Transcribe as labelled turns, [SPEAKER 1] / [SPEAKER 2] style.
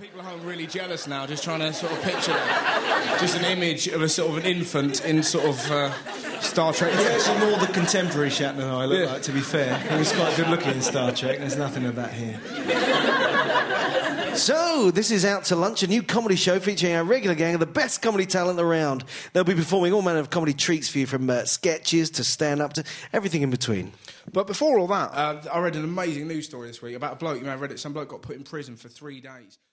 [SPEAKER 1] People at home really jealous now, just trying to sort of picture just an image of a sort of an infant in sort of uh, Star Trek.
[SPEAKER 2] It's actually more the contemporary Shatner I look
[SPEAKER 1] Yeah.
[SPEAKER 2] like, to be fair. He was quite good looking in Star Trek. There's nothing of that here.
[SPEAKER 3] So, this is Out to Lunch, a new comedy show featuring our regular gang of the best comedy talent around. They'll be performing all manner of comedy treats for you, from uh, sketches to stand up to everything in between.
[SPEAKER 1] But before all that, uh, I read an amazing news story this week about a bloke. You may have read it. Some bloke got put in prison for three days.